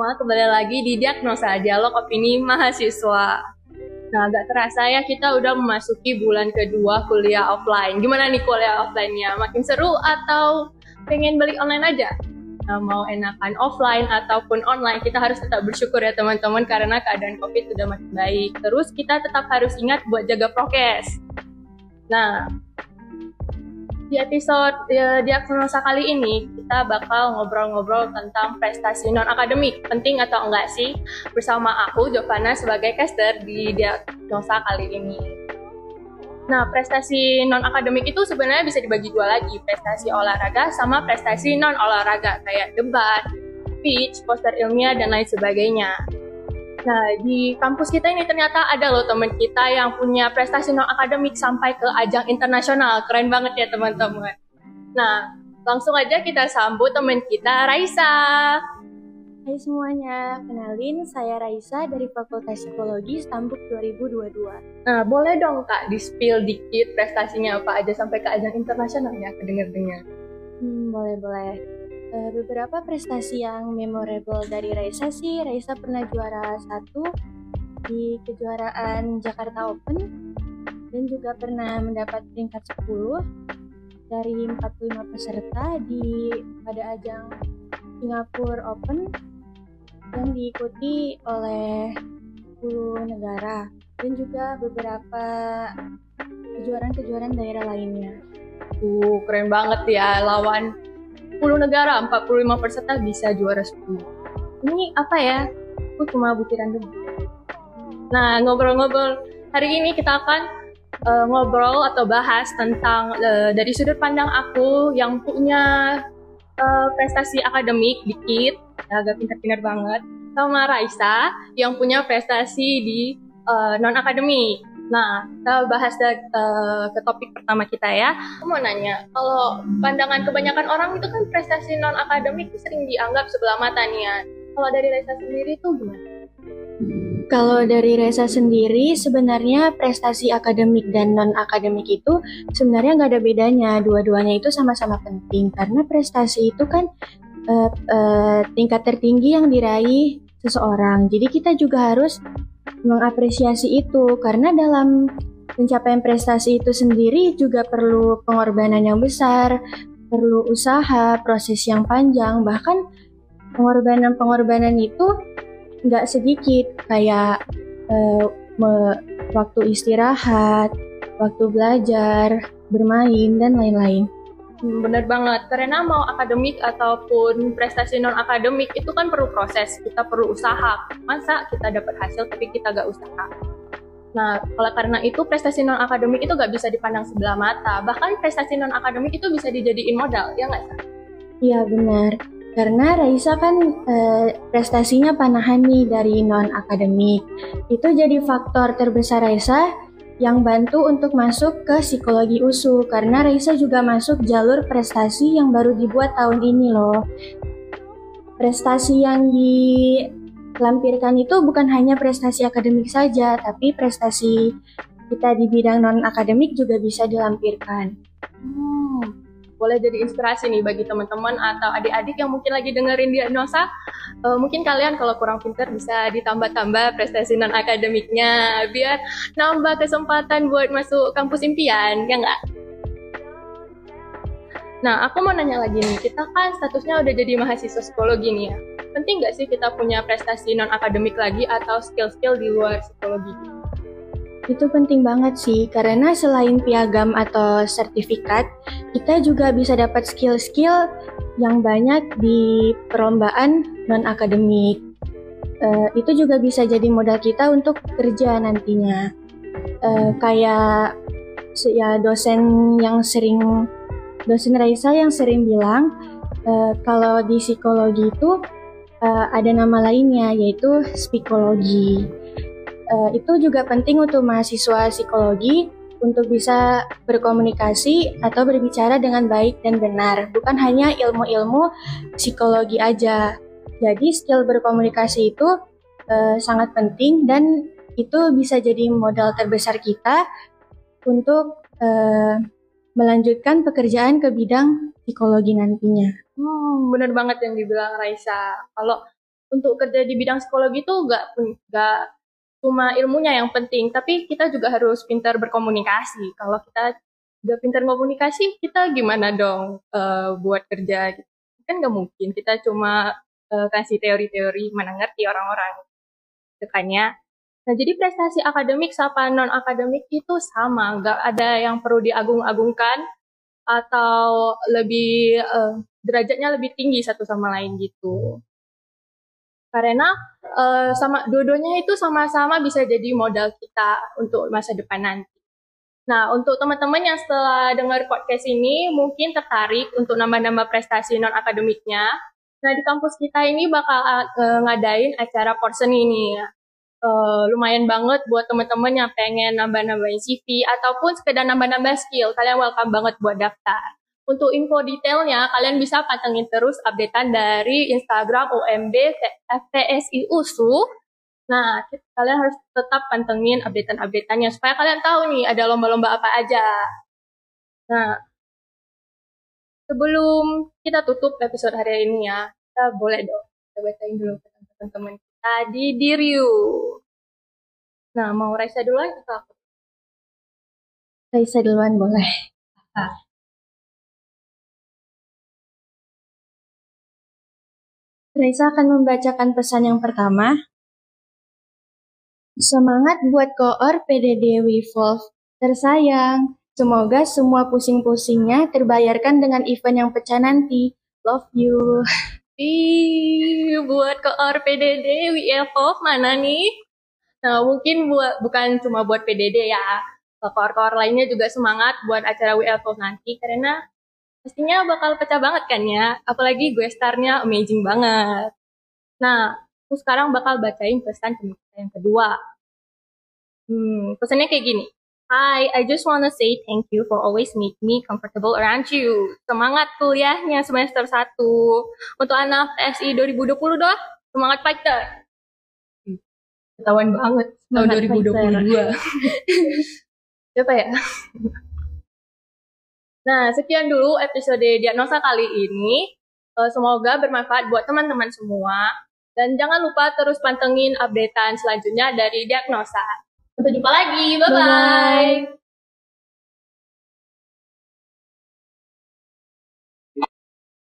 semua, kembali lagi di Diagnosa Dialog Opini Mahasiswa. Nah, agak terasa ya kita udah memasuki bulan kedua kuliah offline. Gimana nih kuliah offline-nya? Makin seru atau pengen balik online aja? Nah, mau enakan offline ataupun online, kita harus tetap bersyukur ya teman-teman karena keadaan COVID sudah makin baik. Terus kita tetap harus ingat buat jaga prokes. Nah, di episode ya, diagnosa kali ini kita bakal ngobrol-ngobrol tentang prestasi non akademik penting atau enggak sih bersama aku Jovana sebagai caster di diagnosa kali ini. Nah, prestasi non akademik itu sebenarnya bisa dibagi dua lagi, prestasi olahraga sama prestasi non olahraga kayak debat, speech, poster ilmiah dan lain sebagainya. Nah, di kampus kita ini ternyata ada loh teman kita yang punya prestasi non akademik sampai ke ajang internasional. Keren banget ya teman-teman. Nah, langsung aja kita sambut teman kita Raisa. Hai semuanya, kenalin saya Raisa dari Fakultas Psikologi Stambuk 2022. Nah, boleh dong Kak di-spill dikit prestasinya apa aja sampai ke ajang internasional ya, kedengar-dengar. Hmm, boleh-boleh. Uh, beberapa prestasi yang memorable dari Raisa sih, Raisa pernah juara satu di kejuaraan Jakarta Open dan juga pernah mendapat peringkat 10 dari 45 peserta di pada ajang Singapura Open yang diikuti oleh 10 negara dan juga beberapa kejuaraan-kejuaraan daerah lainnya. Uh, keren banget ya lawan 10 negara, 45 peserta bisa juara 10. Ini apa ya? Aku cuma butiran debu. Nah, ngobrol-ngobrol hari ini kita akan uh, ngobrol atau bahas tentang uh, dari sudut pandang aku yang punya uh, prestasi akademik dikit, agak pintar-pintar banget, sama Raisa yang punya prestasi di uh, non akademik. Nah, kita bahas uh, ke topik pertama kita ya. Aku mau nanya, kalau pandangan kebanyakan orang itu kan prestasi non akademik itu sering dianggap sebelah mata nih ya. Kalau dari Reza sendiri itu gimana? Kalau dari Reza sendiri, sebenarnya prestasi akademik dan non-akademik itu sebenarnya nggak ada bedanya. Dua-duanya itu sama-sama penting karena prestasi itu kan uh, uh, tingkat tertinggi yang diraih seseorang. Jadi kita juga harus mengapresiasi itu. Karena dalam pencapaian prestasi itu sendiri juga perlu pengorbanan yang besar, perlu usaha, proses yang panjang, bahkan pengorbanan-pengorbanan itu nggak sedikit. Kayak me, waktu istirahat, waktu belajar, bermain dan lain-lain. Hmm, bener banget, karena mau akademik ataupun prestasi non akademik itu kan perlu proses, kita perlu usaha. Masa kita dapat hasil tapi kita gak usaha? Nah, kalau karena itu prestasi non akademik itu gak bisa dipandang sebelah mata. Bahkan prestasi non akademik itu bisa dijadiin modal, ya nggak? Iya benar. Karena Raisa kan e, prestasinya panahan nih dari non akademik. Itu jadi faktor terbesar Raisa yang bantu untuk masuk ke psikologi USU karena Raisa juga masuk jalur prestasi yang baru dibuat tahun ini loh. Prestasi yang dilampirkan itu bukan hanya prestasi akademik saja, tapi prestasi kita di bidang non-akademik juga bisa dilampirkan. Hmm, boleh jadi inspirasi nih bagi teman-teman atau adik-adik yang mungkin lagi dengerin diagnosa. Uh, mungkin kalian kalau kurang pinter bisa ditambah-tambah prestasi non akademiknya biar nambah kesempatan buat masuk kampus impian, ya nggak? Nah, aku mau nanya lagi nih, kita kan statusnya udah jadi mahasiswa psikologi nih ya. Penting nggak sih kita punya prestasi non akademik lagi atau skill-skill di luar psikologi? Itu penting banget sih, karena selain piagam atau sertifikat, kita juga bisa dapat skill-skill yang banyak di perlombaan non-akademik. Uh, itu juga bisa jadi modal kita untuk kerja nantinya. Uh, kayak ya dosen yang sering, dosen Raisa yang sering bilang, uh, kalau di psikologi itu uh, ada nama lainnya, yaitu psikologi uh, itu juga penting untuk mahasiswa psikologi untuk bisa berkomunikasi atau berbicara dengan baik dan benar, bukan hanya ilmu-ilmu psikologi aja. Jadi skill berkomunikasi itu uh, sangat penting dan itu bisa jadi modal terbesar kita untuk uh, melanjutkan pekerjaan ke bidang psikologi nantinya. Hmm, benar banget yang dibilang Raisa. Kalau untuk kerja di bidang psikologi itu nggak nggak cuma ilmunya yang penting, tapi kita juga harus pintar berkomunikasi. Kalau kita nggak pintar komunikasi, kita gimana dong uh, buat kerja? Kan nggak mungkin. Kita cuma uh, kasih teori-teori, mana ngerti orang-orang. Makanya, nah jadi prestasi akademik sama non akademik itu sama, nggak ada yang perlu diagung-agungkan atau lebih uh, derajatnya lebih tinggi satu sama lain gitu karena uh, sama dua-duanya itu sama-sama bisa jadi modal kita untuk masa depan nanti. Nah, untuk teman-teman yang setelah dengar podcast ini mungkin tertarik untuk nambah-nambah prestasi non akademiknya, nah di kampus kita ini bakal uh, ngadain acara porsen ini. Uh, lumayan banget buat teman-teman yang pengen nambah-nambahin CV ataupun sekedar nambah-nambah skill. Kalian welcome banget buat daftar. Untuk info detailnya, kalian bisa pantengin terus updatean dari Instagram UMB FPSI USU. Nah, kalian harus tetap pantengin updatean-updateannya supaya kalian tahu nih ada lomba-lomba apa aja. Nah, sebelum kita tutup episode hari ini ya, kita boleh dong kita bacain dulu teman-teman kita di Diriu. Nah, mau Raisa duluan atau aku? Raisa duluan boleh. Ah. Raisa akan membacakan pesan yang pertama. Semangat buat koor PDD Wevolve tersayang. Semoga semua pusing-pusingnya terbayarkan dengan event yang pecah nanti. Love you. Ih, buat koor PDD Wevolve mana nih? Nah, mungkin buat bukan cuma buat PDD ya. Koor-koor lainnya juga semangat buat acara Wevolve nanti karena pastinya bakal pecah banget kan ya. Apalagi gue starnya amazing banget. Nah, aku sekarang bakal bacain pesan kita yang kedua. Hmm, pesannya kayak gini. Hi, I just wanna say thank you for always make me comfortable around you. Semangat kuliahnya semester 1. Untuk anak TSI 2020 doh, semangat fighter. Ketahuan banget tahun 2022. Siapa ya? Nah, sekian dulu episode diagnosa kali ini. Eh, semoga bermanfaat buat teman-teman semua. Dan jangan lupa terus pantengin updatean selanjutnya dari diagnosa. Sampai jumpa lagi. Bye-bye.